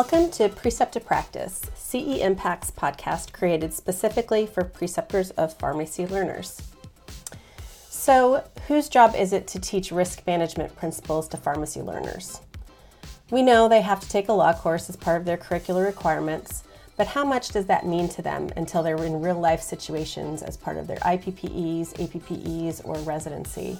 Welcome to Precept to Practice, CE Impact's podcast created specifically for preceptors of pharmacy learners. So, whose job is it to teach risk management principles to pharmacy learners? We know they have to take a law course as part of their curricular requirements, but how much does that mean to them until they're in real life situations as part of their IPPEs, APPEs, or residency?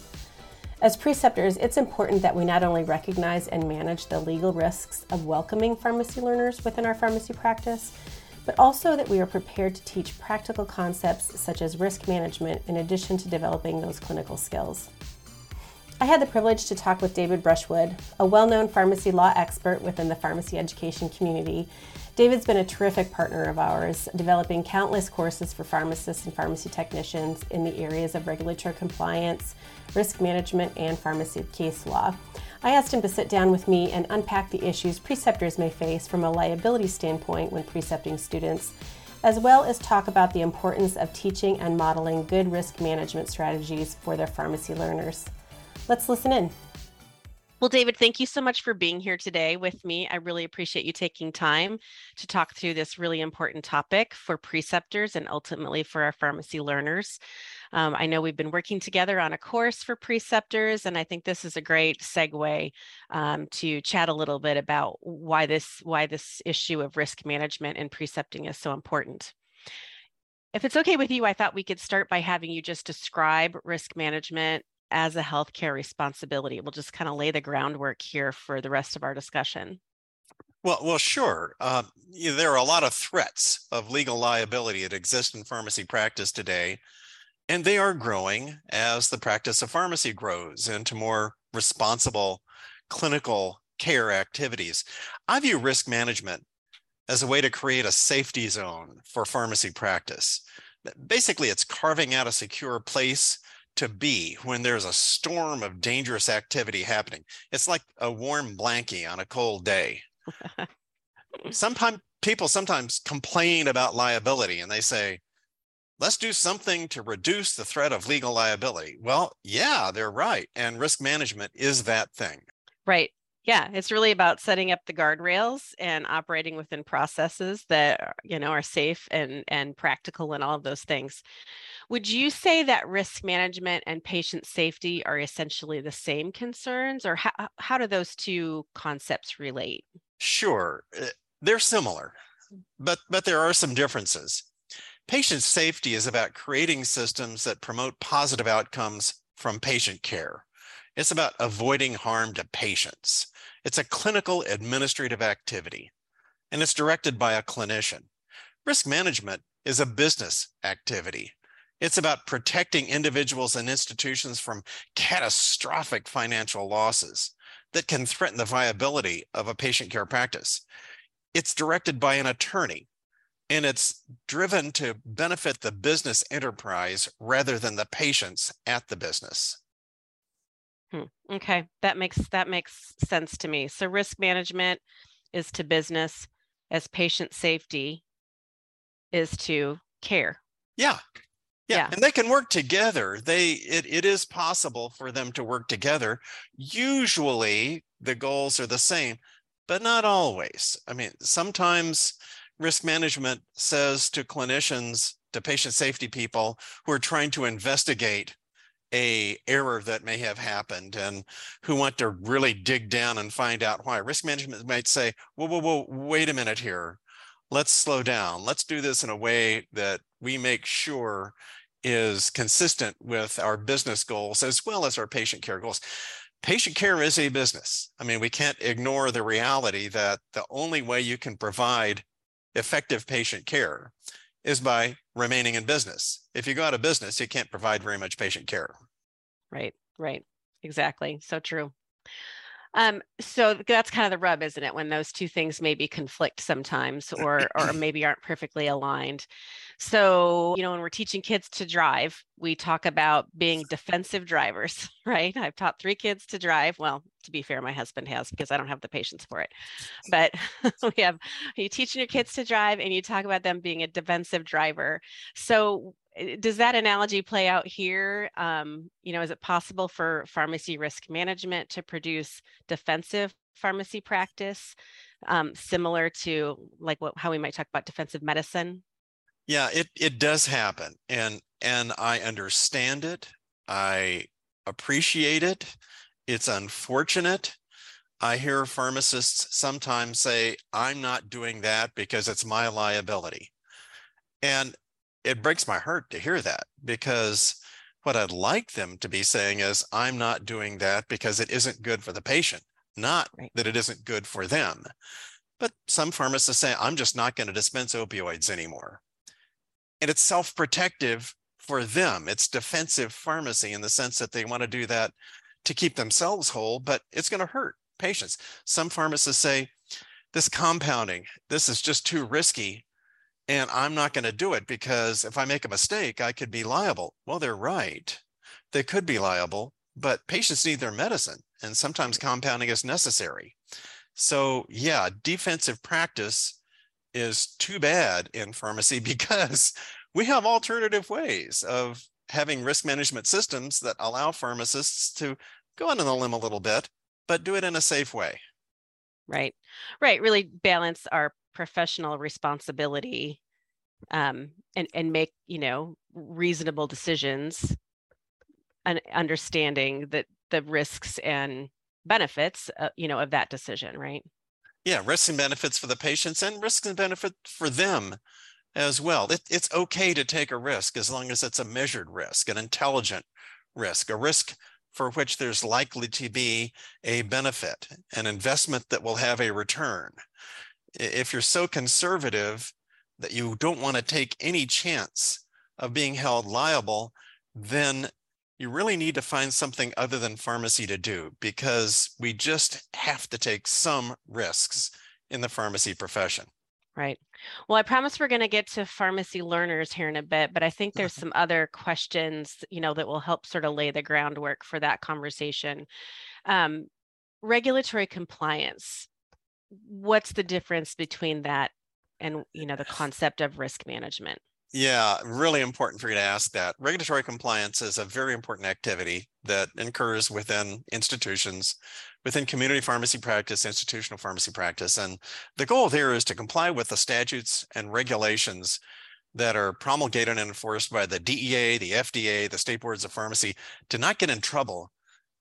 As preceptors, it's important that we not only recognize and manage the legal risks of welcoming pharmacy learners within our pharmacy practice, but also that we are prepared to teach practical concepts such as risk management in addition to developing those clinical skills. I had the privilege to talk with David Brushwood, a well known pharmacy law expert within the pharmacy education community, David's been a terrific partner of ours, developing countless courses for pharmacists and pharmacy technicians in the areas of regulatory compliance, risk management, and pharmacy case law. I asked him to sit down with me and unpack the issues preceptors may face from a liability standpoint when precepting students, as well as talk about the importance of teaching and modeling good risk management strategies for their pharmacy learners. Let's listen in. Well, David, thank you so much for being here today with me. I really appreciate you taking time to talk through this really important topic for preceptors and ultimately for our pharmacy learners. Um, I know we've been working together on a course for preceptors, and I think this is a great segue um, to chat a little bit about why this why this issue of risk management and precepting is so important. If it's okay with you, I thought we could start by having you just describe risk management as a healthcare responsibility. We'll just kind of lay the groundwork here for the rest of our discussion. Well, well, sure. Uh, you know, there are a lot of threats of legal liability that exist in pharmacy practice today, and they are growing as the practice of pharmacy grows into more responsible clinical care activities. I view risk management as a way to create a safety zone for pharmacy practice. Basically, it's carving out a secure place to be when there's a storm of dangerous activity happening. It's like a warm blankie on a cold day. sometimes people sometimes complain about liability and they say, let's do something to reduce the threat of legal liability. Well, yeah, they're right. And risk management is that thing. Right. Yeah, it's really about setting up the guardrails and operating within processes that you know are safe and and practical and all of those things. Would you say that risk management and patient safety are essentially the same concerns, or how how do those two concepts relate? Sure, eh, they're similar, but but there are some differences. Patient safety is about creating systems that promote positive outcomes from patient care. It's about avoiding harm to patients. It's a clinical administrative activity, and it's directed by a clinician. Risk management is a business activity. It's about protecting individuals and institutions from catastrophic financial losses that can threaten the viability of a patient care practice. It's directed by an attorney and it's driven to benefit the business enterprise rather than the patients at the business. Hmm. Okay, that makes that makes sense to me. So risk management is to business as patient safety is to care. Yeah. Yeah. yeah. And they can work together. They it, it is possible for them to work together. Usually the goals are the same, but not always. I mean, sometimes risk management says to clinicians, to patient safety people who are trying to investigate a error that may have happened and who want to really dig down and find out why. Risk management might say, whoa, whoa, whoa, wait a minute here. Let's slow down. Let's do this in a way that we make sure is consistent with our business goals as well as our patient care goals. Patient care is a business. I mean, we can't ignore the reality that the only way you can provide effective patient care is by remaining in business. If you go out of business, you can't provide very much patient care. Right, right. Exactly. So true. Um, so that's kind of the rub, isn't it? When those two things maybe conflict sometimes or or maybe aren't perfectly aligned. So, you know, when we're teaching kids to drive, we talk about being defensive drivers, right? I've taught three kids to drive. Well, to be fair, my husband has because I don't have the patience for it. But we have you teaching your kids to drive and you talk about them being a defensive driver. So does that analogy play out here? Um, you know, is it possible for pharmacy risk management to produce defensive pharmacy practice, um, similar to like what how we might talk about defensive medicine? Yeah, it it does happen, and and I understand it. I appreciate it. It's unfortunate. I hear pharmacists sometimes say, "I'm not doing that because it's my liability," and it breaks my heart to hear that because what I'd like them to be saying is, I'm not doing that because it isn't good for the patient, not right. that it isn't good for them. But some pharmacists say, I'm just not going to dispense opioids anymore. And it's self protective for them. It's defensive pharmacy in the sense that they want to do that to keep themselves whole, but it's going to hurt patients. Some pharmacists say, this compounding, this is just too risky and I'm not going to do it because if I make a mistake, I could be liable. Well, they're right. They could be liable, but patients need their medicine, and sometimes compounding is necessary. So, yeah, defensive practice is too bad in pharmacy because we have alternative ways of having risk management systems that allow pharmacists to go on the limb a little bit, but do it in a safe way. Right, right. Really balance our professional responsibility um, and and make you know reasonable decisions and understanding that the risks and benefits uh, you know of that decision right? Yeah risks and benefits for the patients and risks and benefit for them as well. It, it's okay to take a risk as long as it's a measured risk an intelligent risk a risk for which there's likely to be a benefit an investment that will have a return if you're so conservative that you don't want to take any chance of being held liable, then you really need to find something other than pharmacy to do because we just have to take some risks in the pharmacy profession. Right. Well, I promise we're going to get to pharmacy learners here in a bit, but I think there's some other questions, you know, that will help sort of lay the groundwork for that conversation. Um, regulatory compliance what's the difference between that and you know the concept of risk management? Yeah really important for you to ask that. Regulatory compliance is a very important activity that occurs within institutions within community pharmacy practice institutional pharmacy practice and the goal there is to comply with the statutes and regulations that are promulgated and enforced by the DEA, the FDA, the state boards of pharmacy to not get in trouble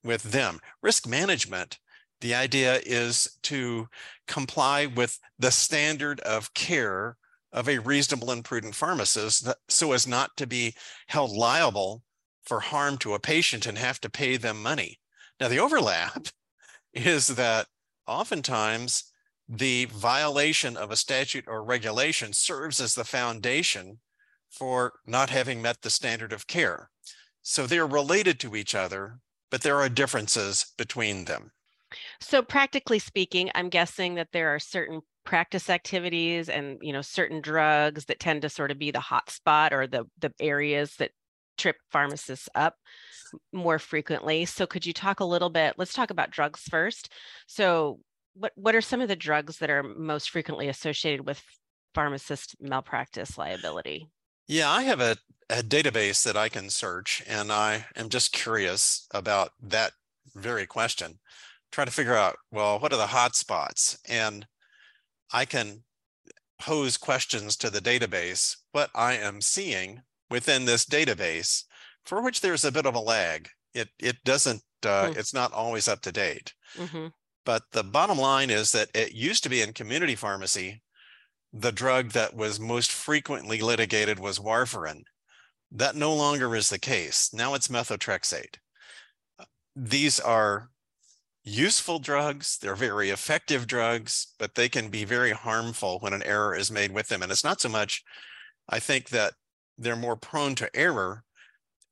with them. Risk management the idea is to comply with the standard of care of a reasonable and prudent pharmacist so as not to be held liable for harm to a patient and have to pay them money. Now, the overlap is that oftentimes the violation of a statute or regulation serves as the foundation for not having met the standard of care. So they're related to each other, but there are differences between them. So practically speaking, I'm guessing that there are certain practice activities and you know certain drugs that tend to sort of be the hot spot or the the areas that trip pharmacists up more frequently. So could you talk a little bit? Let's talk about drugs first. So what what are some of the drugs that are most frequently associated with pharmacist malpractice liability? Yeah, I have a, a database that I can search, and I am just curious about that very question try to figure out, well, what are the hot spots? And I can pose questions to the database, what I am seeing within this database, for which there's a bit of a lag. It, it doesn't, uh, mm. it's not always up to date. Mm-hmm. But the bottom line is that it used to be in community pharmacy, the drug that was most frequently litigated was warfarin. That no longer is the case. Now it's methotrexate. These are useful drugs. They're very effective drugs, but they can be very harmful when an error is made with them. And it's not so much, I think that they're more prone to error.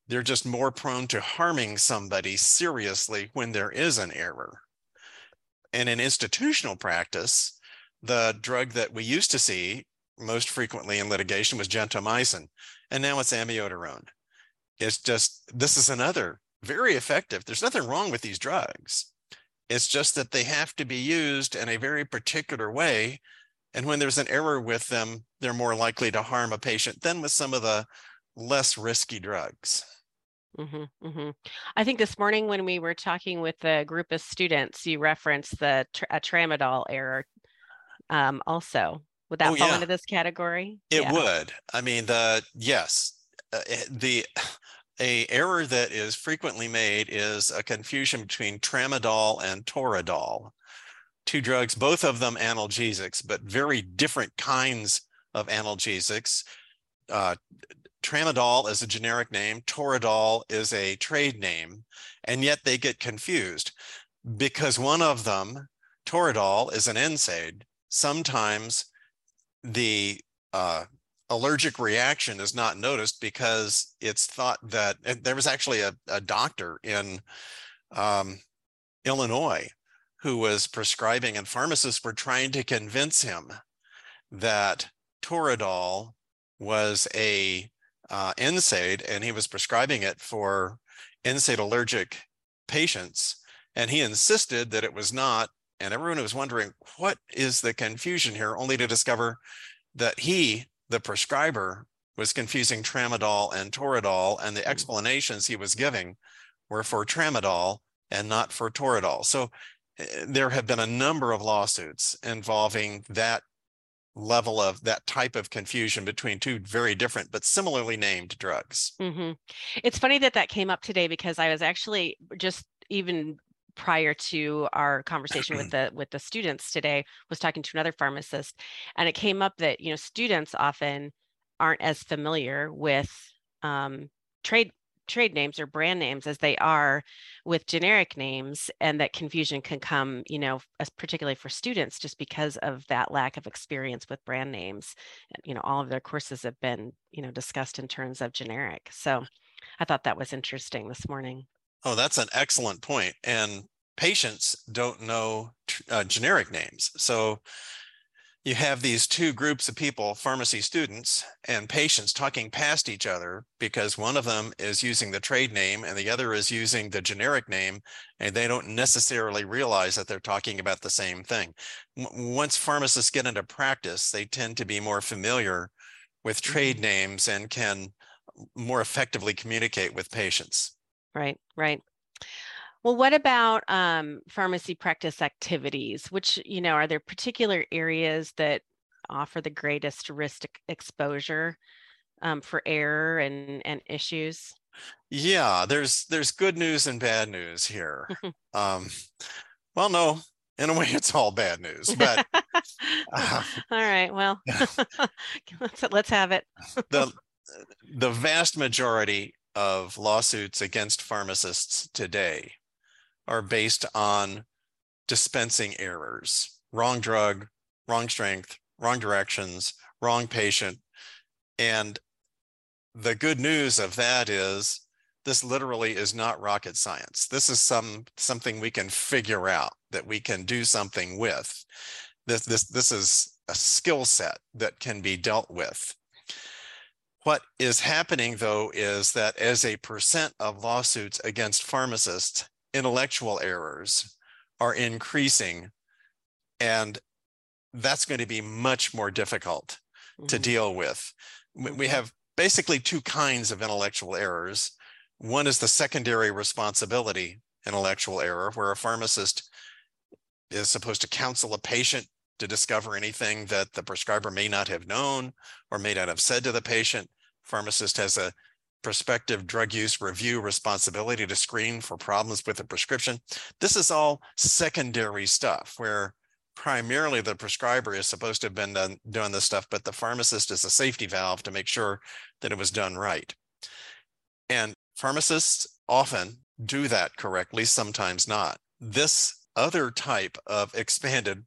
They're just more prone to harming somebody seriously when there is an error. And in institutional practice, the drug that we used to see most frequently in litigation was gentamicin, and now it's amiodarone. It's just, this is another very effective. There's nothing wrong with these drugs it's just that they have to be used in a very particular way. And when there's an error with them, they're more likely to harm a patient than with some of the less risky drugs. Mm-hmm, mm-hmm. I think this morning when we were talking with a group of students, you referenced the tra- tramadol error um, also. Would that oh, fall yeah. into this category? It yeah. would. I mean, the yes, uh, the a error that is frequently made is a confusion between tramadol and toradol, two drugs, both of them analgesics, but very different kinds of analgesics. Uh, tramadol is a generic name, toradol is a trade name, and yet they get confused because one of them, toradol, is an NSAID. Sometimes the uh, allergic reaction is not noticed because it's thought that there was actually a, a doctor in um, Illinois who was prescribing, and pharmacists were trying to convince him that Toradol was a uh, NSAID, and he was prescribing it for NSAID allergic patients. And he insisted that it was not. And everyone was wondering, what is the confusion here? Only to discover that he the prescriber was confusing tramadol and toradol, and the hmm. explanations he was giving were for tramadol and not for toradol. So eh, there have been a number of lawsuits involving that level of that type of confusion between two very different but similarly named drugs. Mm-hmm. It's funny that that came up today because I was actually just even prior to our conversation with the with the students today was talking to another pharmacist and it came up that you know students often aren't as familiar with um, trade trade names or brand names as they are with generic names and that confusion can come you know as particularly for students just because of that lack of experience with brand names. You know all of their courses have been you know discussed in terms of generic. So i thought that was interesting this morning Oh, that's an excellent point. And patients don't know uh, generic names. So you have these two groups of people, pharmacy students and patients, talking past each other because one of them is using the trade name and the other is using the generic name, and they don't necessarily realize that they're talking about the same thing. Once pharmacists get into practice, they tend to be more familiar with trade mm-hmm. names and can more effectively communicate with patients. Right, right. Well, what about um, pharmacy practice activities? Which, you know, are there particular areas that offer the greatest risk exposure um, for error and, and issues? Yeah, there's there's good news and bad news here. um, well, no, in a way, it's all bad news. But uh, all right, well, let's let's have it. the the vast majority of lawsuits against pharmacists today are based on dispensing errors, wrong drug, wrong strength, wrong directions, wrong patient. And the good news of that is this literally is not rocket science. This is some something we can figure out that we can do something with. This this this is a skill set that can be dealt with. What is happening, though, is that as a percent of lawsuits against pharmacists, intellectual errors are increasing. And that's going to be much more difficult mm-hmm. to deal with. We have basically two kinds of intellectual errors. One is the secondary responsibility intellectual error, where a pharmacist is supposed to counsel a patient to discover anything that the prescriber may not have known or may not have said to the patient pharmacist has a prospective drug use review responsibility to screen for problems with the prescription. This is all secondary stuff where primarily the prescriber is supposed to have been done, doing this stuff, but the pharmacist is a safety valve to make sure that it was done right. And pharmacists often do that correctly, sometimes not. This other type of expanded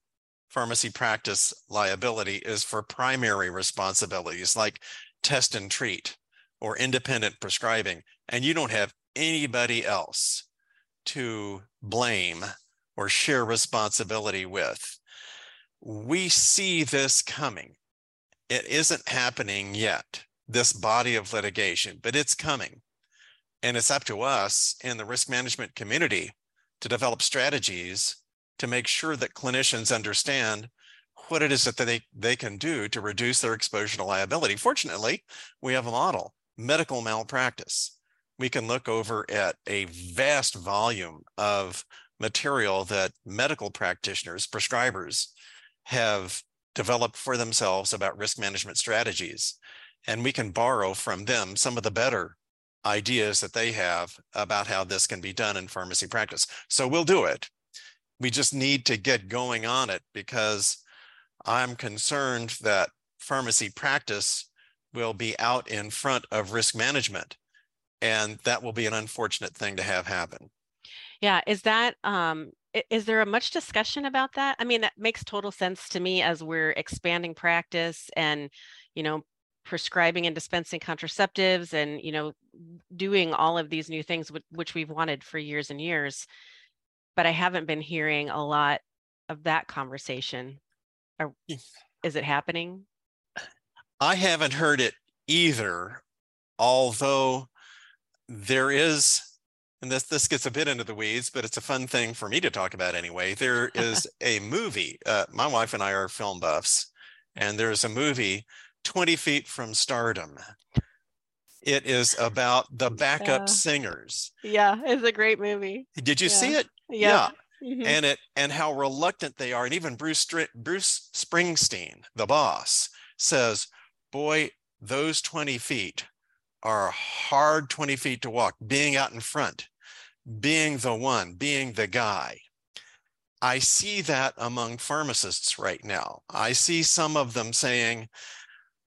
pharmacy practice liability is for primary responsibilities like test and treat or independent prescribing, and you don't have anybody else to blame or share responsibility with. We see this coming. It isn't happening yet, this body of litigation, but it's coming. And it's up to us in the risk management community to develop strategies to make sure that clinicians understand what it is that they, they can do to reduce their exposure to liability. Fortunately, we have a model medical malpractice. we can look over at a vast volume of material that medical practitioners, prescribers have developed for themselves about risk management strategies. And we can borrow from them some of the better ideas that they have about how this can be done in pharmacy practice. So we'll do it. We just need to get going on it because I'm concerned that pharmacy practice will be out in front of risk management. And that will be an unfortunate thing to have happen. Yeah. Is that, um, is there a much discussion about that? I mean, that makes total sense to me as we're expanding practice and, you know, prescribing and dispensing contraceptives and, you know, doing all of these new things which we've wanted for years and years. But I haven't been hearing a lot of that conversation. Are, is it happening? I haven't heard it either, although there is and this this gets a bit into the weeds, but it's a fun thing for me to talk about anyway. There is a movie. Uh, my wife and I are film buffs, and there's a movie, Twenty Feet from Stardom. It is about the backup uh, singers. Yeah, it's a great movie. Did you yeah. see it? Yeah. yeah. Mm-hmm. And it and how reluctant they are, and even Bruce Bruce Springsteen, the boss, says, "Boy, those twenty feet are hard 20 feet to walk, being out in front, being the one, being the guy. I see that among pharmacists right now. I see some of them saying,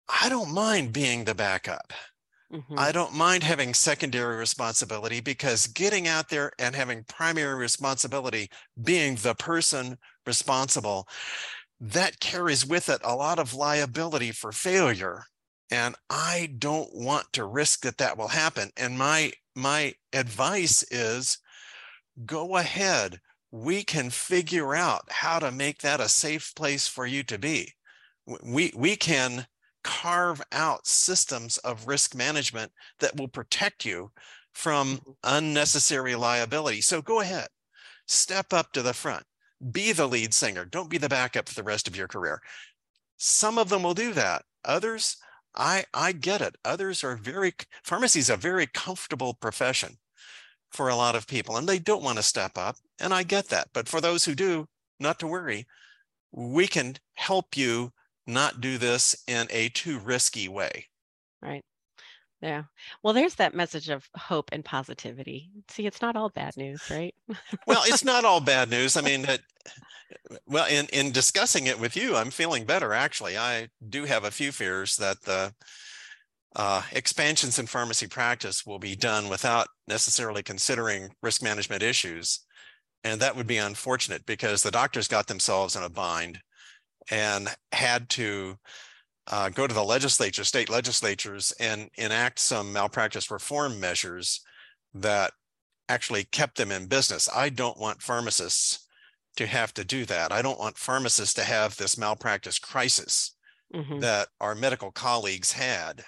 I don't mind being the backup. Mm-hmm. I don't mind having secondary responsibility because getting out there and having primary responsibility, being the person responsible, that carries with it a lot of liability for failure and i don't want to risk that that will happen and my my advice is go ahead we can figure out how to make that a safe place for you to be we we can carve out systems of risk management that will protect you from mm-hmm. unnecessary liability so go ahead step up to the front be the lead singer don't be the backup for the rest of your career some of them will do that others I I get it. Others are very pharmacy is a very comfortable profession for a lot of people, and they don't want to step up, and I get that. But for those who do, not to worry, we can help you not do this in a too risky way. Right. Yeah. Well, there's that message of hope and positivity. See, it's not all bad news, right? well, it's not all bad news. I mean, it, well, in in discussing it with you, I'm feeling better. Actually, I do have a few fears that the uh, expansions in pharmacy practice will be done without necessarily considering risk management issues, and that would be unfortunate because the doctors got themselves in a bind and had to uh, go to the legislature, state legislatures, and enact some malpractice reform measures that actually kept them in business. I don't want pharmacists to have to do that. I don't want pharmacists to have this malpractice crisis mm-hmm. that our medical colleagues had,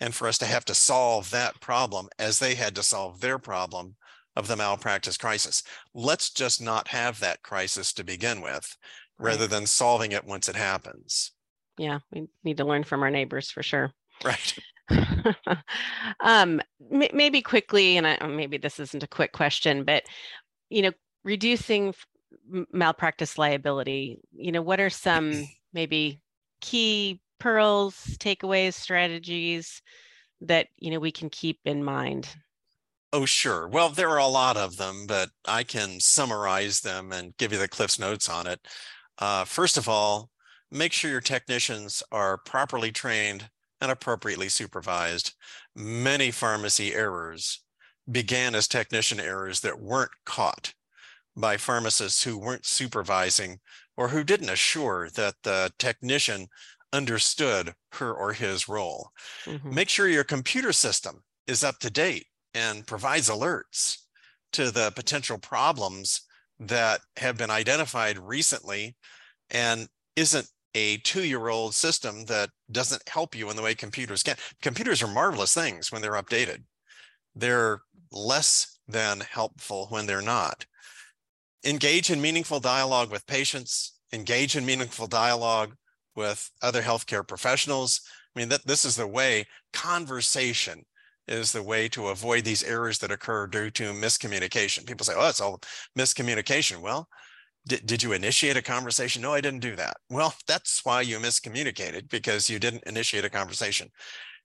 and for us to have to solve that problem as they had to solve their problem of the malpractice crisis. Let's just not have that crisis to begin with. Rather than solving it once it happens. Yeah we need to learn from our neighbors for sure. Right. Um m- maybe quickly and I, maybe this isn't a quick question but you know reducing malpractice liability you know what are some maybe key pearls takeaways strategies that you know we can keep in mind? Oh sure. Well there are a lot of them but i can summarize them and give you the cliffs notes on it uh, first of all make sure your technicians are properly trained and appropriately supervised. Many pharmacy errors began as technician errors that weren't caught by pharmacists who weren't supervising or who didn't assure that the technician understood her or his role. Mm-hmm. Make sure your computer system is up to date and provides alerts to the potential problems that have been identified recently and isn't a two-year-old system that doesn't help you in the way computers can. Computers are marvelous things when they're updated. They're less than helpful when they're not. Engage in meaningful dialogue with patients, engage in meaningful dialogue with other healthcare professionals. I mean, that this is the way conversation is the way to avoid these errors that occur due to miscommunication. People say, oh, it's all miscommunication. Well, did, did you initiate a conversation? No, I didn't do that. Well, that's why you miscommunicated because you didn't initiate a conversation.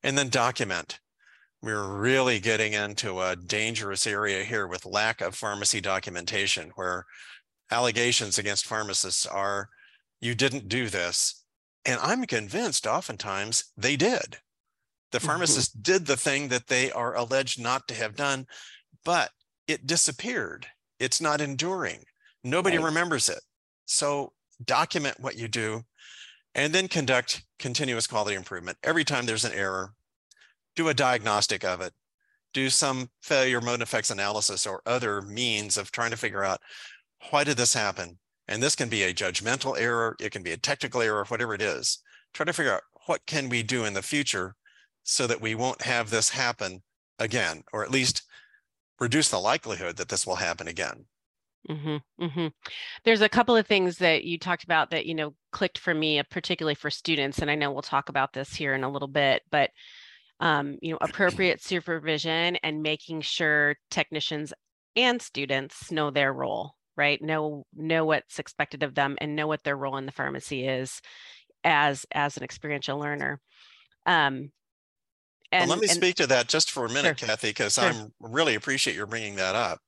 And then document. We're really getting into a dangerous area here with lack of pharmacy documentation where allegations against pharmacists are you didn't do this. And I'm convinced oftentimes they did. The pharmacist did the thing that they are alleged not to have done, but it disappeared. It's not enduring. Nobody right. remembers it. So document what you do and then conduct continuous quality improvement. Every time there's an error, do a diagnostic of it, do some failure mode effects analysis or other means of trying to figure out why did this happen? And this can be a judgmental error, it can be a technical error, whatever it is. Try to figure out what can we do in the future so that we won't have this happen again, or at least reduce the likelihood that this will happen again. Mm-hmm, mm-hmm. There's a couple of things that you talked about that you know clicked for me, uh, particularly for students, and I know we'll talk about this here in a little bit. But um, you know, appropriate supervision and making sure technicians and students know their role, right? Know know what's expected of them and know what their role in the pharmacy is as as an experiential learner. Um, and, well, let me and, speak to that just for a minute, sure. Kathy, because sure. I'm really appreciate your bringing that up.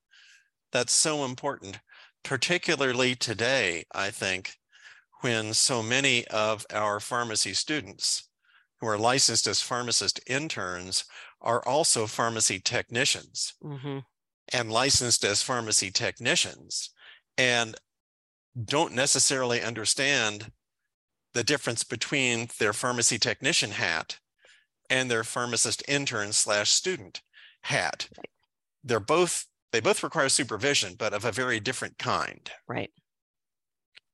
That's so important, particularly today, I think, when so many of our pharmacy students who are licensed as pharmacist interns are also pharmacy technicians mm-hmm. and licensed as pharmacy technicians and don't necessarily understand the difference between their pharmacy technician hat and their pharmacist intern slash student hat. They're both they both require supervision, but of a very different kind. Right.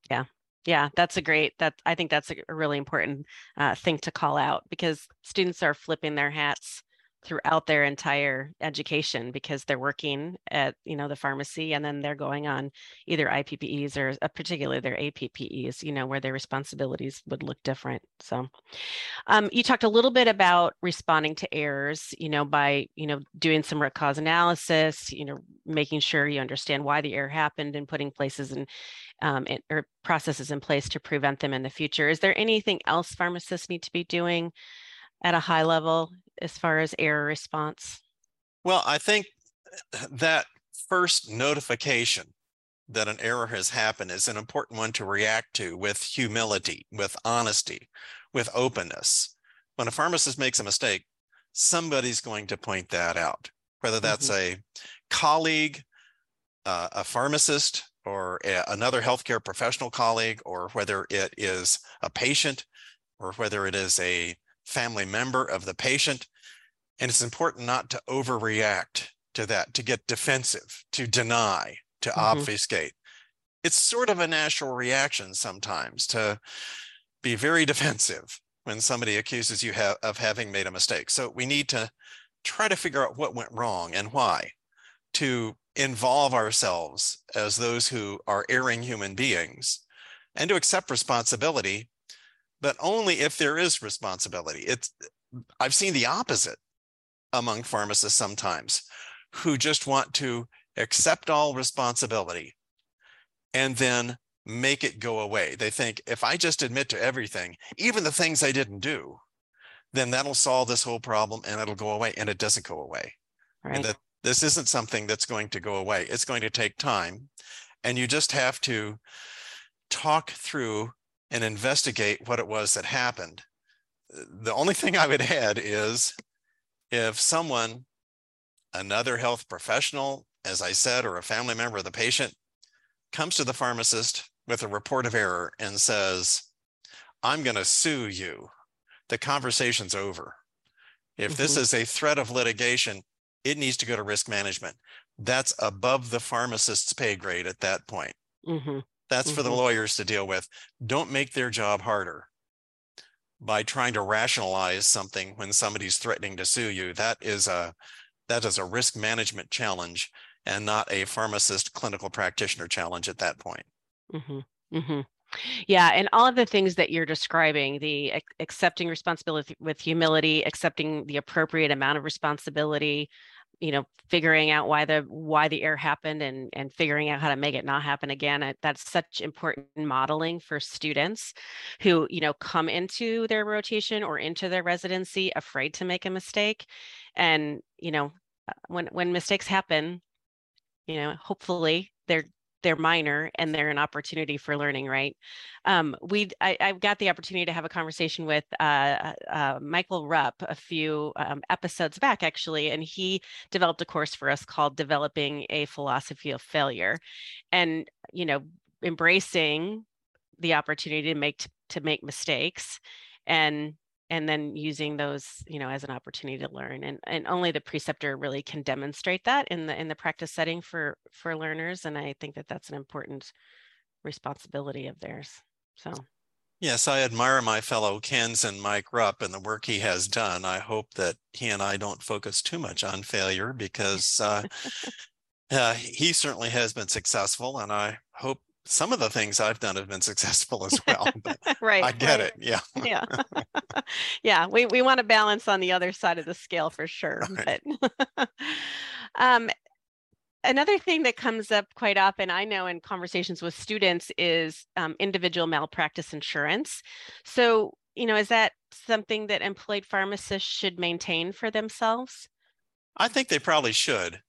Yeah. Yeah, that's a great that I think that's a really important uh, thing to call out because students are flipping their hats throughout their entire education because they're working at you know the pharmacy and then they're going on either IPPEs or uh, particularly their APPEs you know where their responsibilities would look different so. Um, you talked a little bit about responding to errors you know by you know doing some root cause analysis you know making sure you understand why the error happened and putting places and um, or processes in place to prevent them in the future. Is there anything else pharmacists need to be doing at a high level as far as error response? Well, I think that first notification that an error has happened is an important one to react to with humility, with honesty, with openness. When a pharmacist makes a mistake, somebody's going to point that out, whether that's mm-hmm. a colleague, uh, a pharmacist, or a, another healthcare professional colleague, or whether it is a patient, or whether it is a family member of the patient. And it's important not to overreact to that, to get defensive, to deny, to mm-hmm. obfuscate. It's sort of a natural reaction sometimes to be very defensive when somebody accuses you ha- of having made a mistake. So we need to try to figure out what went wrong and why, to involve ourselves as those who are erring human beings and to accept responsibility but only if there is responsibility. It's I've seen the opposite among pharmacists sometimes who just want to accept all responsibility and then make it go away. They think if I just admit to everything, even the things I didn't do, then that'll solve this whole problem and it'll go away. And it doesn't go away. Right. And that this isn't something that's going to go away. It's going to take time. And you just have to talk through and investigate what it was that happened. The only thing I would add is if someone, another health professional, as I said, or a family member of the patient, comes to the pharmacist with a report of error and says, I'm going to sue you, the conversation's over. If mm-hmm. this is a threat of litigation, it needs to go to risk management. That's above the pharmacist's pay grade at that point. Mm-hmm. That's mm-hmm. for the mm-hmm. lawyers to deal with. Don't make their job harder by trying to rationalize something when somebody's threatening to sue you. That is a that is a risk management challenge and not a pharmacist clinical practitioner challenge at that point. Mm-hmm. Mm-hmm. Yeah, and all of the things that you're describing, the accepting responsibility with humility, accepting the appropriate amount of responsibility, you know, figuring out why the why the error happened and and figuring out how to make it not happen again. That's such important modeling for students who, you know, come into their rotation or into their residency afraid to make a mistake. And, you know, uh, when when mistakes happen, you know, hopefully they're they're minor and they're an opportunity for learning, right? Um, we I, I, got the opportunity to have a conversation with uh, uh, Michael Rupp a few um, episodes back, actually, and he developed a course for us called "Developing a Philosophy of Failure," and you know, embracing the opportunity to make to make mistakes and and then using those you know as an opportunity to learn and and only the preceptor really can demonstrate that in the in the practice setting for for learners and i think that that's an important responsibility of theirs so. Yes i admire my fellow kens and mike rupp and the work he has done. I hope that he and i don't focus too much on failure because uh, uh, he certainly has been successful and i hope some of the things I've done have been successful as well. right. I get right. it. Yeah. yeah. yeah. We, we want to balance on the other side of the scale for sure. Right. But um, another thing that comes up quite often, I know in conversations with students, is um, individual malpractice insurance. So, you know, is that something that employed pharmacists should maintain for themselves? I think they probably should.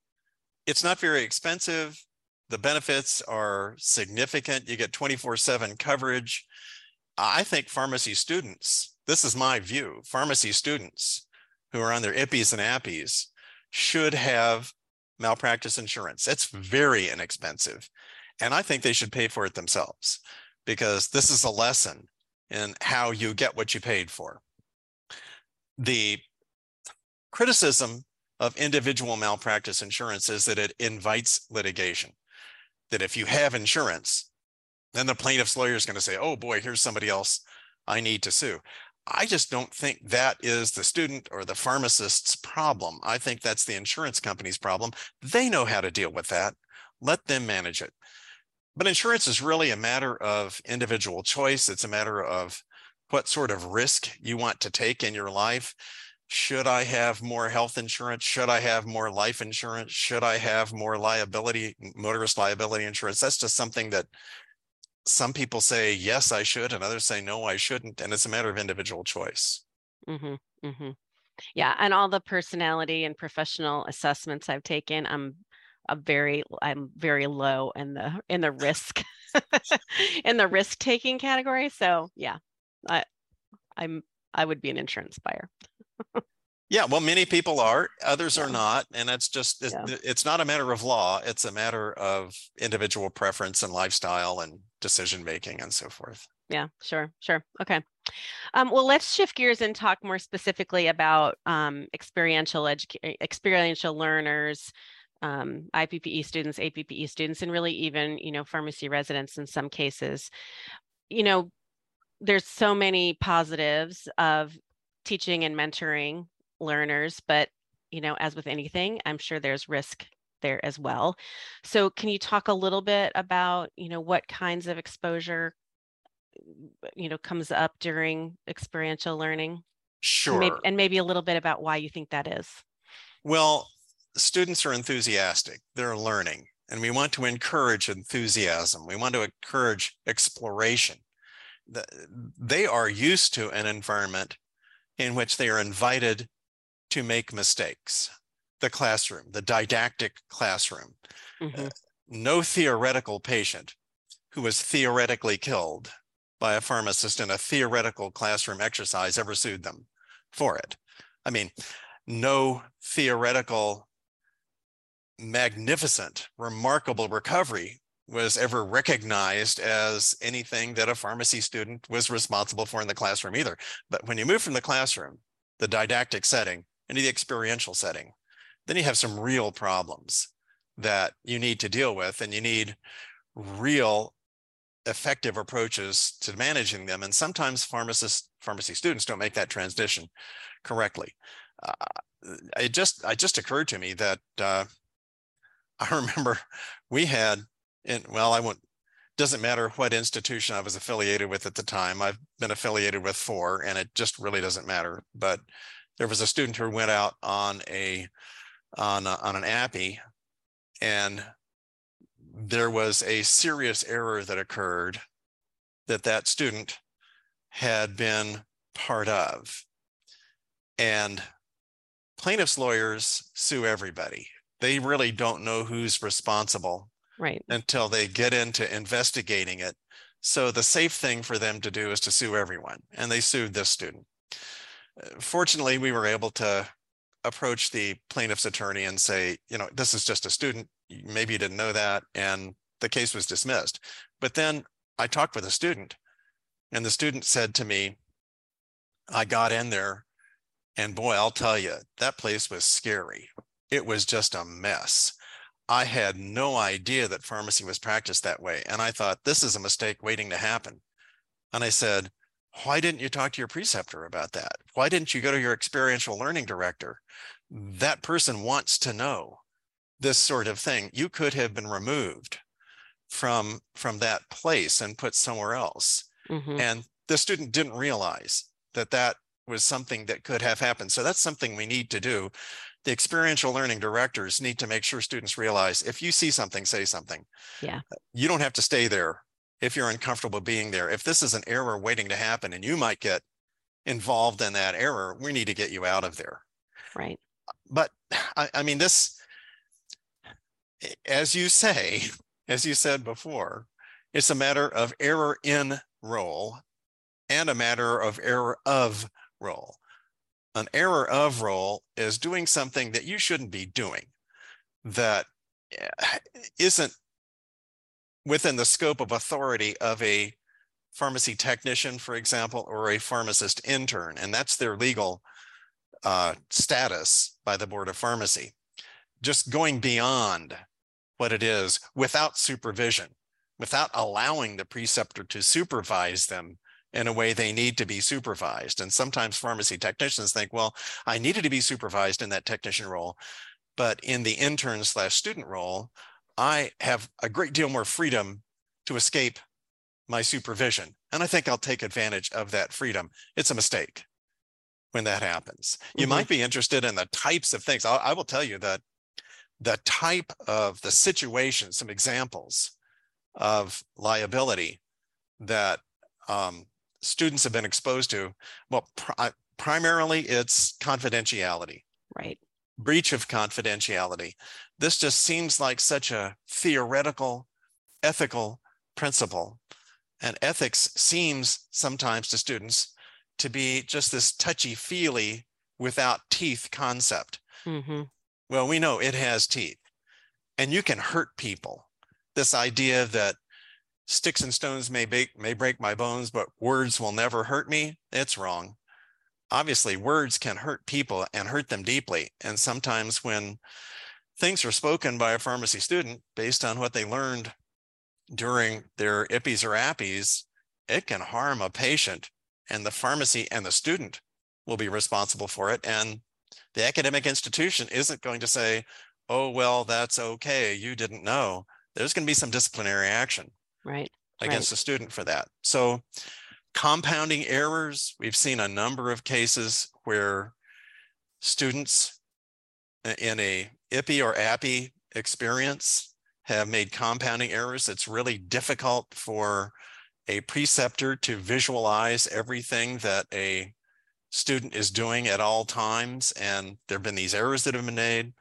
It's not very expensive the benefits are significant. You get 24 7 coverage. I think pharmacy students, this is my view, pharmacy students who are on their IPPEs and APPEs should have malpractice insurance. It's mm-hmm. very inexpensive. And I think they should pay for it themselves because this is a lesson in how you get what you paid for. The criticism of individual malpractice insurance is that it invites litigation that if you have insurance, then the plaintiff's lawyer is going to say, oh boy, here's somebody else I need to sue. I just don't think that is the student or the pharmacist's problem. I think that's the insurance company's problem. They know how to deal with that. Let them manage it. But insurance is really a matter of individual choice. It's a matter of what sort of risk you want to take in your life should I have more health insurance? Should I have more life insurance? Should I have more liability, motorist liability insurance? That's just something that some people say, yes, I should, and others say, no, I shouldn't. And it's a matter of individual choice. Mm-hmm, mm-hmm. Yeah. And all the personality and professional assessments I've taken, I'm a very I'm very low in the in the risk in the risk taking category. So yeah, I I'm I would be an insurance buyer yeah, well, many people are, others yeah. are not, and that's just it's, yeah. it's not a matter of law; it's a matter of individual preference and lifestyle and decision making and so forth. Yeah, sure, sure. Okay. Um, well, let's shift gears and talk more specifically about um, experiential edu- experiential learners, um, IPPE students, APPE students, and really even you know pharmacy residents in some cases. You know, there's so many positives of teaching and mentoring learners, but you know, as with anything, I'm sure there's risk there as well. So can you talk a little bit about, you know, what kinds of exposure you know comes up during experiential learning? Sure. And maybe, and maybe a little bit about why you think that is. Well, students are enthusiastic. They're learning, and we want to encourage enthusiasm. We want to encourage exploration. They are used to an environment in which they are invited to make mistakes. The classroom, the didactic classroom. Mm-hmm. Uh, no theoretical patient who was theoretically killed by a pharmacist in a theoretical classroom exercise ever sued them for it. I mean, no theoretical, magnificent, remarkable recovery was ever recognized as anything that a pharmacy student was responsible for in the classroom either. But when you move from the classroom, the didactic setting, into the experiential setting, then you have some real problems that you need to deal with, and you need real effective approaches to managing them. And sometimes pharmacists, pharmacy students don't make that transition correctly. Uh, it just, it just occurred to me that uh, I remember we had and well, I won't doesn't matter what institution I was affiliated with at the time. I've been affiliated with four, and it just really doesn't matter. But there was a student who went out on a on a, on an APPE, and there was a serious error that occurred that that student had been part of. And plaintiffs' lawyers sue everybody. They really don't know who's responsible right until they get into investigating it. So the safe thing for them to do is to sue everyone. And they sued this student. Uh, fortunately, we were able to approach the plaintiff's attorney and say, you know, this is just a student. Maybe you didn't know that. And the case was dismissed. But then I talked with a student, and the student said to me, I got in there, and boy, I'll tell you, that place was scary. It was just a mess. I had no idea that pharmacy was practiced that way. And I thought, this is a mistake waiting to happen. And I said, why didn't you talk to your preceptor about that? Why didn't you go to your experiential learning director? That person wants to know this sort of thing. You could have been removed from from that place and put somewhere else. Mm-hmm. And the student didn't realize that that was something that could have happened. So that's something we need to do. The experiential learning directors need to make sure students realize if you see something, say something. Yeah. You don't have to stay there if you're uncomfortable being there. If this is an error waiting to happen and you might get involved in that error, we need to get you out of there. Right. But I, I mean, this, as you say, as you said before, it's a matter of error in role and a matter of error of role. An error of role is doing something that you shouldn't be doing that eh, isn't within the scope of authority of a pharmacy technician, for example, or a pharmacist intern, and that's their legal uh, status by the Board of Pharmacy. Just going beyond what it is without supervision, without allowing the preceptor to supervise them in a way they need to be supervised. And sometimes pharmacy technicians think, well, I needed to be supervised in that technician role, but in the intern slash student role, I have a great deal more freedom to escape my supervision. And I think I'll take advantage of that freedom. It's a mistake when that happens. You mm-hmm. might be interested in the types of things. I'll, I will tell you that the type of the situation, some examples of liability that um, students have been exposed to. Well, pr- primarily it's confidentiality. Right. Breach of confidentiality. This just seems like such a theoretical, ethical principle. And ethics seems sometimes to students to be just this touchy feely without teeth concept. Mm-hmm. Well, we know it has teeth and you can hurt people. This idea that sticks and stones may break, may break my bones, but words will never hurt me, it's wrong. Obviously, words can hurt people and hurt them deeply. And sometimes when things are spoken by a pharmacy student based on what they learned during their IPPEs or APPEs, it can harm a patient and the pharmacy and the student will be responsible for it. And the academic institution isn't going to say, oh, well, that's okay. You didn't know. There's going to be some disciplinary action right against right. the student for that. So compounding errors, we've seen a number of cases where students in a IPPE or APPE experience have made compounding errors. It's really difficult for a preceptor to visualize everything that a student is doing at all times. And there have been these errors that have been made.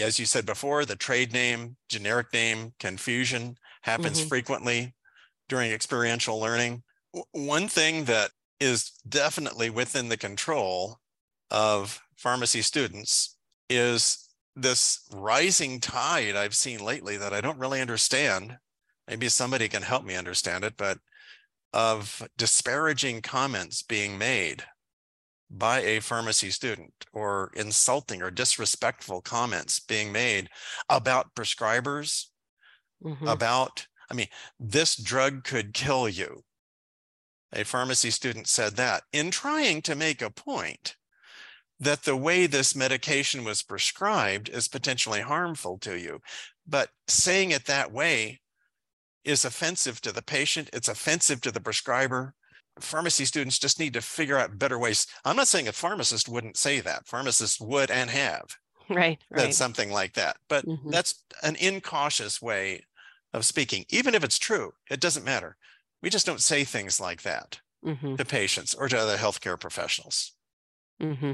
As you said before, the trade name, generic name confusion happens mm-hmm. frequently during experiential learning. One thing that is definitely within the control of pharmacy students is this rising tide I've seen lately that I don't really understand. Maybe somebody can help me understand it, but of disparaging comments being made by a pharmacy student or insulting or disrespectful comments being made about prescribers mm-hmm. about, I mean, this drug could kill you. A pharmacy student said that in trying to make a point that the way this medication was prescribed is potentially harmful to you. But saying it that way is offensive to the patient, it's offensive to the prescriber. Pharmacy students just need to figure out better ways. I'm not saying a pharmacist wouldn't say that. Pharmacists would and have right, right. something like that. But mm-hmm. that's an incautious way of speaking. Even if it's true, it doesn't matter. We just don't say things like that mm-hmm. to patients or to other healthcare professionals. Mm-hmm.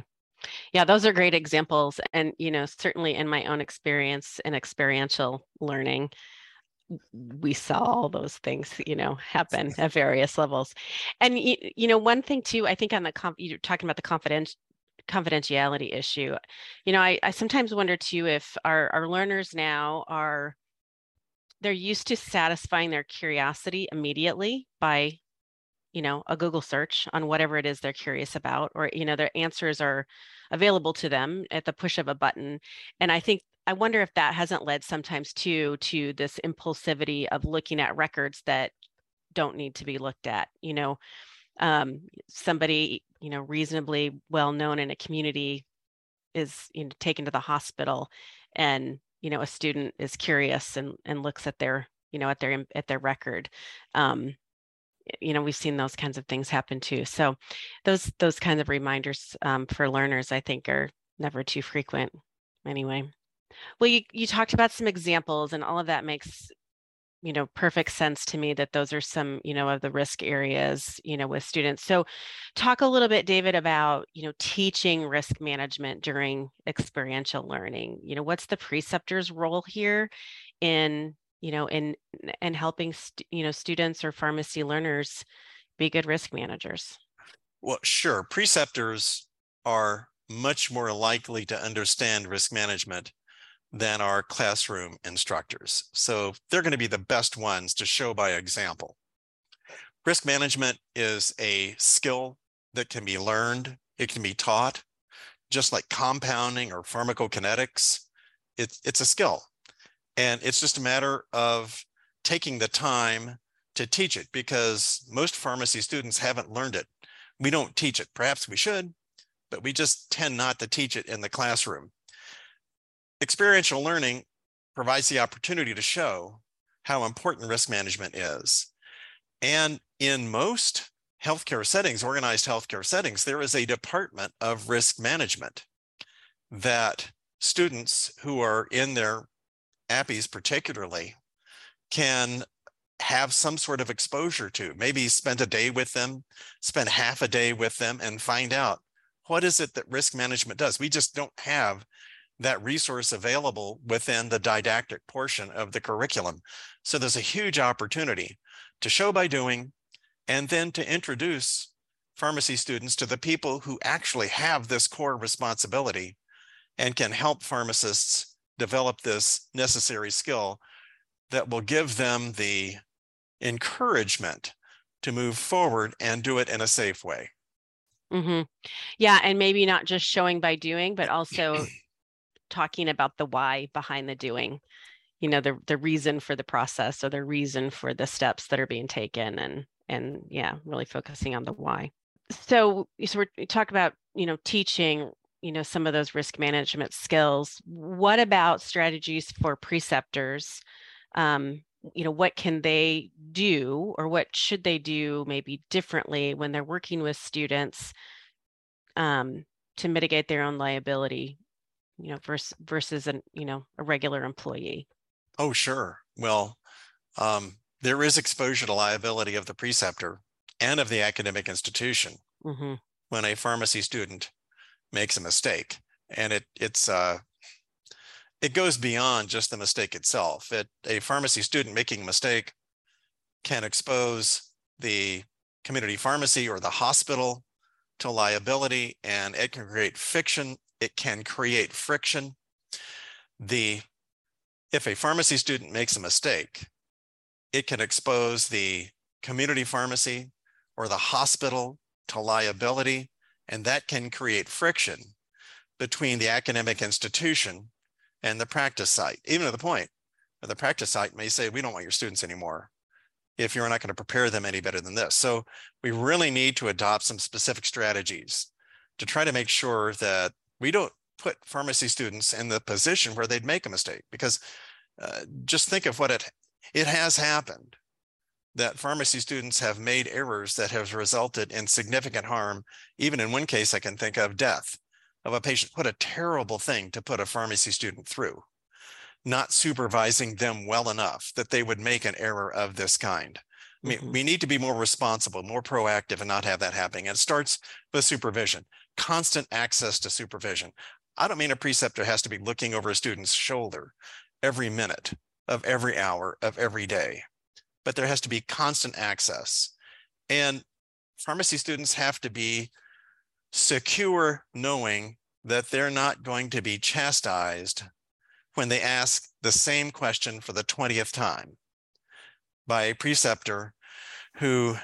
Yeah, those are great examples. And, you know, certainly in my own experience and experiential learning, we saw all those things, you know, happen at various levels. And, you, you know, one thing too, I think on the, comp, you're talking about the confidential confidentiality issue. You know, I, I sometimes wonder too if our, our learners now are they're used to satisfying their curiosity immediately by you know a google search on whatever it is they're curious about or you know their answers are available to them at the push of a button and i think i wonder if that hasn't led sometimes too to this impulsivity of looking at records that don't need to be looked at you know um, somebody you know reasonably well known in a community is you know taken to the hospital and you know a student is curious and and looks at their you know at their at their record um, you know we've seen those kinds of things happen too. So those those kinds of reminders um, for learners i think are never too frequent anyway. Well you, you talked about some examples and all of that makes you know perfect sense to me that those are some you know of the risk areas you know with students. So talk a little bit david about you know teaching risk management during experiential learning. You know what's the preceptor's role here in you know in and helping st- you know students or pharmacy learners be good risk managers? Well sure preceptors are much more likely to understand risk management than our classroom instructors. So they're going to be the best ones to show by example. Risk management is a skill that can be learned, it can be taught, just like compounding or pharmacokinetics. It's, it's a skill. And it's just a matter of taking the time to teach it because most pharmacy students haven't learned it. We don't teach it. Perhaps we should, but we just tend not to teach it in the classroom experiential learning provides the opportunity to show how important risk management is. And in most healthcare settings, organized healthcare settings, there is a department of risk management that students who are in their APPEs particularly can have some sort of exposure to, maybe spend a day with them, spend half a day with them and find out what is it that risk management does. We just don't have that resource available within the didactic portion of the curriculum. So there's a huge opportunity to show by doing and then to introduce pharmacy students to the people who actually have this core responsibility and can help pharmacists develop this necessary skill that will give them the encouragement to move forward and do it in a safe way. Mm-hmm. Yeah, and maybe not just showing by doing, but also talking about the why behind the doing you know the the reason for the process or the reason for the steps that are being taken and and yeah really focusing on the why. So so we talk about you know teaching you know some of those risk management skills. What about strategies for preceptors? Um, you know what can they do or what should they do maybe differently when they're working with students um, to mitigate their own liability you know, versus versus an you know a regular employee? Oh, sure. Well, um, there is exposure to liability of the preceptor and of the academic institution mm-hmm. when a pharmacy student makes a mistake, and it it's uh, it goes beyond just the mistake itself. It a pharmacy student making a mistake can expose the community pharmacy or the hospital to liability, and it can create fiction it can create friction. The if a pharmacy student makes a mistake, it can expose the community pharmacy or the hospital to liability, and that can create friction between the academic institution and the practice site, even to the point where the practice site may say, we don't want your students anymore if you're not going to prepare them any better than this. So we really need to adopt some specific strategies to try to make sure that we don't put pharmacy students in the position where they'd make a mistake because uh, just think of what it it has happened that pharmacy students have made errors that have resulted in significant harm, even in one case I can think of death of a patient. What a terrible thing to put a pharmacy student through, not supervising them well enough that they would make an error of this kind. I mean, mm-hmm. we need to be more responsible, more proactive, and not have that happening. And it starts with supervision, constant access to supervision. I don't mean a preceptor has to be looking over a student's shoulder every minute of every hour of every day but there has to be constant access. And pharmacy students have to be secure knowing that they're not going to be chastised when they ask the same question for the 20th time by a preceptor who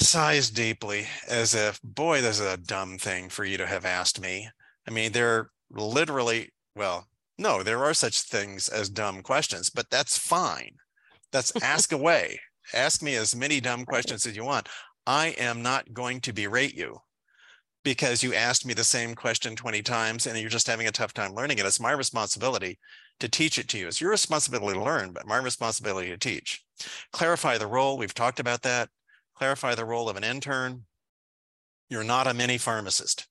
sighs deeply as if, boy, this is a dumb thing for you to have asked me. I mean, they're literally, well, no, there are such things as dumb questions, but that's fine. That's ask away. Ask me as many dumb questions as you want. I am not going to berate you because you asked me the same question 20 times and you're just having a tough time learning it. It's my responsibility to teach it to you. It's your responsibility to learn, but my responsibility to teach. Clarify the role. We've talked about that. Clarify the role of an intern. You're not a mini pharmacist.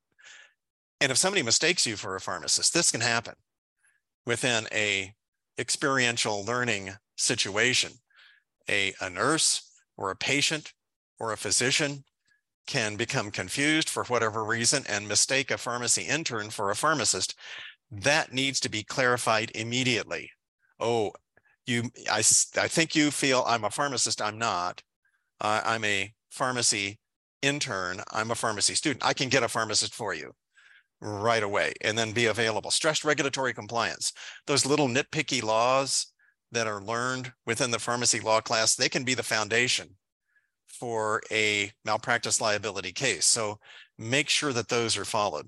And if somebody mistakes you for a pharmacist, this can happen within a experiential learning situation. A, a nurse or a patient or a physician can become confused for whatever reason and mistake a pharmacy intern for a pharmacist. That needs to be clarified immediately. Oh, you, I, I think you feel I'm a pharmacist. I'm not. Uh, I'm a pharmacy intern. I'm a pharmacy student. I can get a pharmacist for you right away and then be available. Stressed regulatory compliance. Those little nitpicky laws that are learned within the pharmacy law class, they can be the foundation for a malpractice liability case. So make sure that those are followed.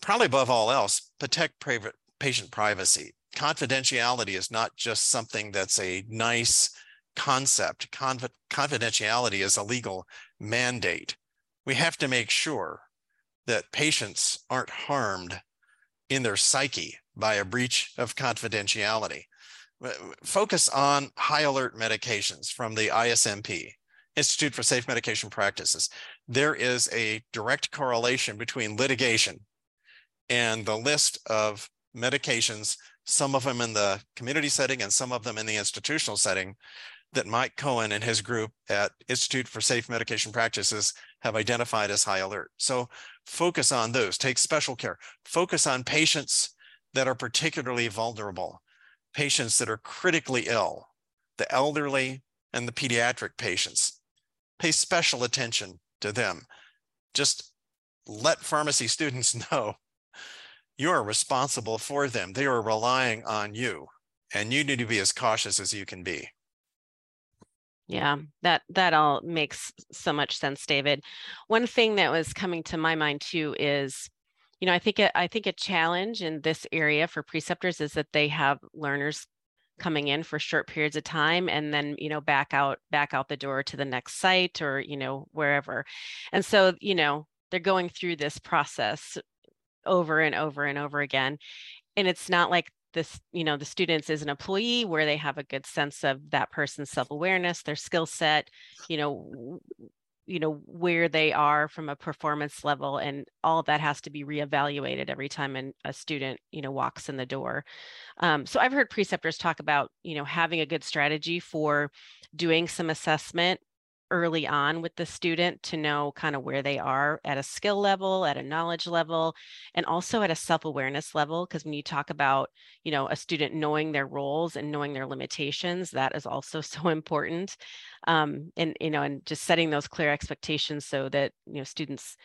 Probably above all else, protect private patient privacy. Confidentiality is not just something that's a nice concept. confidentiality is a legal mandate. We have to make sure that patients aren't harmed in their psyche by a breach of confidentiality. Focus on high alert medications from the ISMP, Institute for Safe Medication Practices. There is a direct correlation between litigation and the list of medications, some of them in the community setting and some of them in the institutional setting, that Mike Cohen and his group at Institute for Safe Medication Practices have identified as high alert. So focus on those, take special care, focus on patients that are particularly vulnerable, patients that are critically ill, the elderly and the pediatric patients. Pay special attention to them. Just let pharmacy students know you are responsible for them. They are relying on you, and you need to be as cautious as you can be. Yeah, that that all makes so much sense, David. One thing that was coming to my mind too is, you know, I think a, I think a challenge in this area for preceptors is that they have learners coming in for short periods of time and then you know back out back out the door to the next site or you know wherever and so you know they're going through this process over and over and over again and it's not like this you know the students is an employee where they have a good sense of that person's self-awareness their skill set you know you know where they are from a performance level and all that has to be reevaluated every time an, a student you know walks in the door. Um, so i've heard preceptors talk about you know having a good strategy for doing some assessment early on with the student to know kind of where they are at a skill level, at a knowledge level, and also at a self-awareness level. Because when you talk about, you know, a student knowing their roles and knowing their limitations, that is also so important. Um, and you know, and just setting those clear expectations so that you know students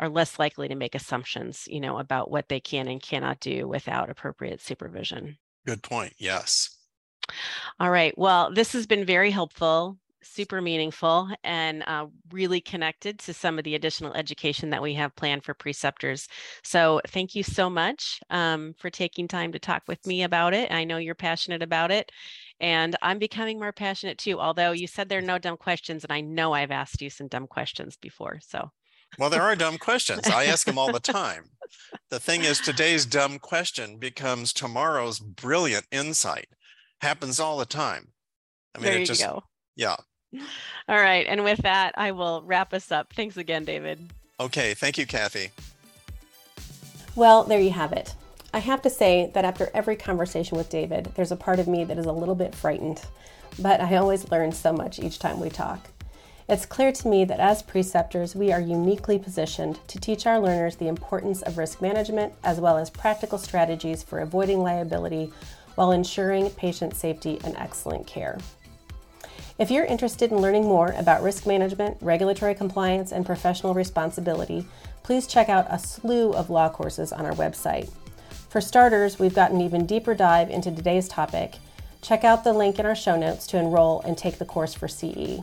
are less likely to make assumptions, you know, about what they can and cannot do without appropriate supervision. Good point. Yes. All right. Well, this has been very helpful super meaningful and uh, really connected to some of the additional education that we have planned for preceptors. So thank you so much um, for taking time to talk with me about it. I know you're passionate about it and I'm becoming more passionate too, although you said there are no dumb questions and I know I've asked you some dumb questions before, so. Well, there are dumb questions. I ask them all the time. The thing is today's dumb question becomes tomorrow's brilliant insight. Happens all the time. I mean, there it just, go Yeah. All right. And with that, I will wrap us up. Thanks again, David. Okay. Thank you, Kathy. Well, there you have it. I have to say that after every conversation with David, there's a part of me that is a little bit frightened, but I always learn so much each time we talk. It's clear to me that as preceptors, we are uniquely positioned to teach our learners the importance of risk management as well as practical strategies for avoiding liability while ensuring patient safety and excellent care. If you're interested in learning more about risk management, regulatory compliance, and professional responsibility, please check out a slew of law courses on our website. For starters, we've got an even deeper dive into today's topic. Check out the link in our show notes to enroll and take the course for CE.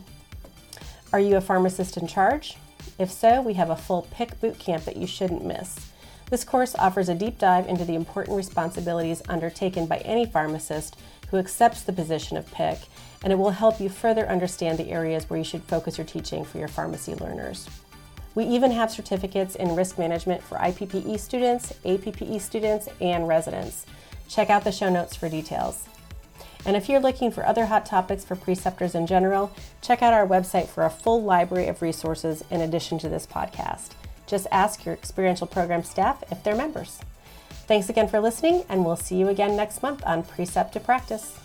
Are you a pharmacist in charge? If so, we have a full PIC bootcamp that you shouldn't miss. This course offers a deep dive into the important responsibilities undertaken by any pharmacist who accepts the position of PIC, and it will help you further understand the areas where you should focus your teaching for your pharmacy learners. We even have certificates in risk management for IPPE students, APPE students, and residents. Check out the show notes for details. And if you're looking for other hot topics for preceptors in general, check out our website for a full library of resources in addition to this podcast. Just ask your experiential program staff if they're members. Thanks again for listening, and we'll see you again next month on Precept to Practice.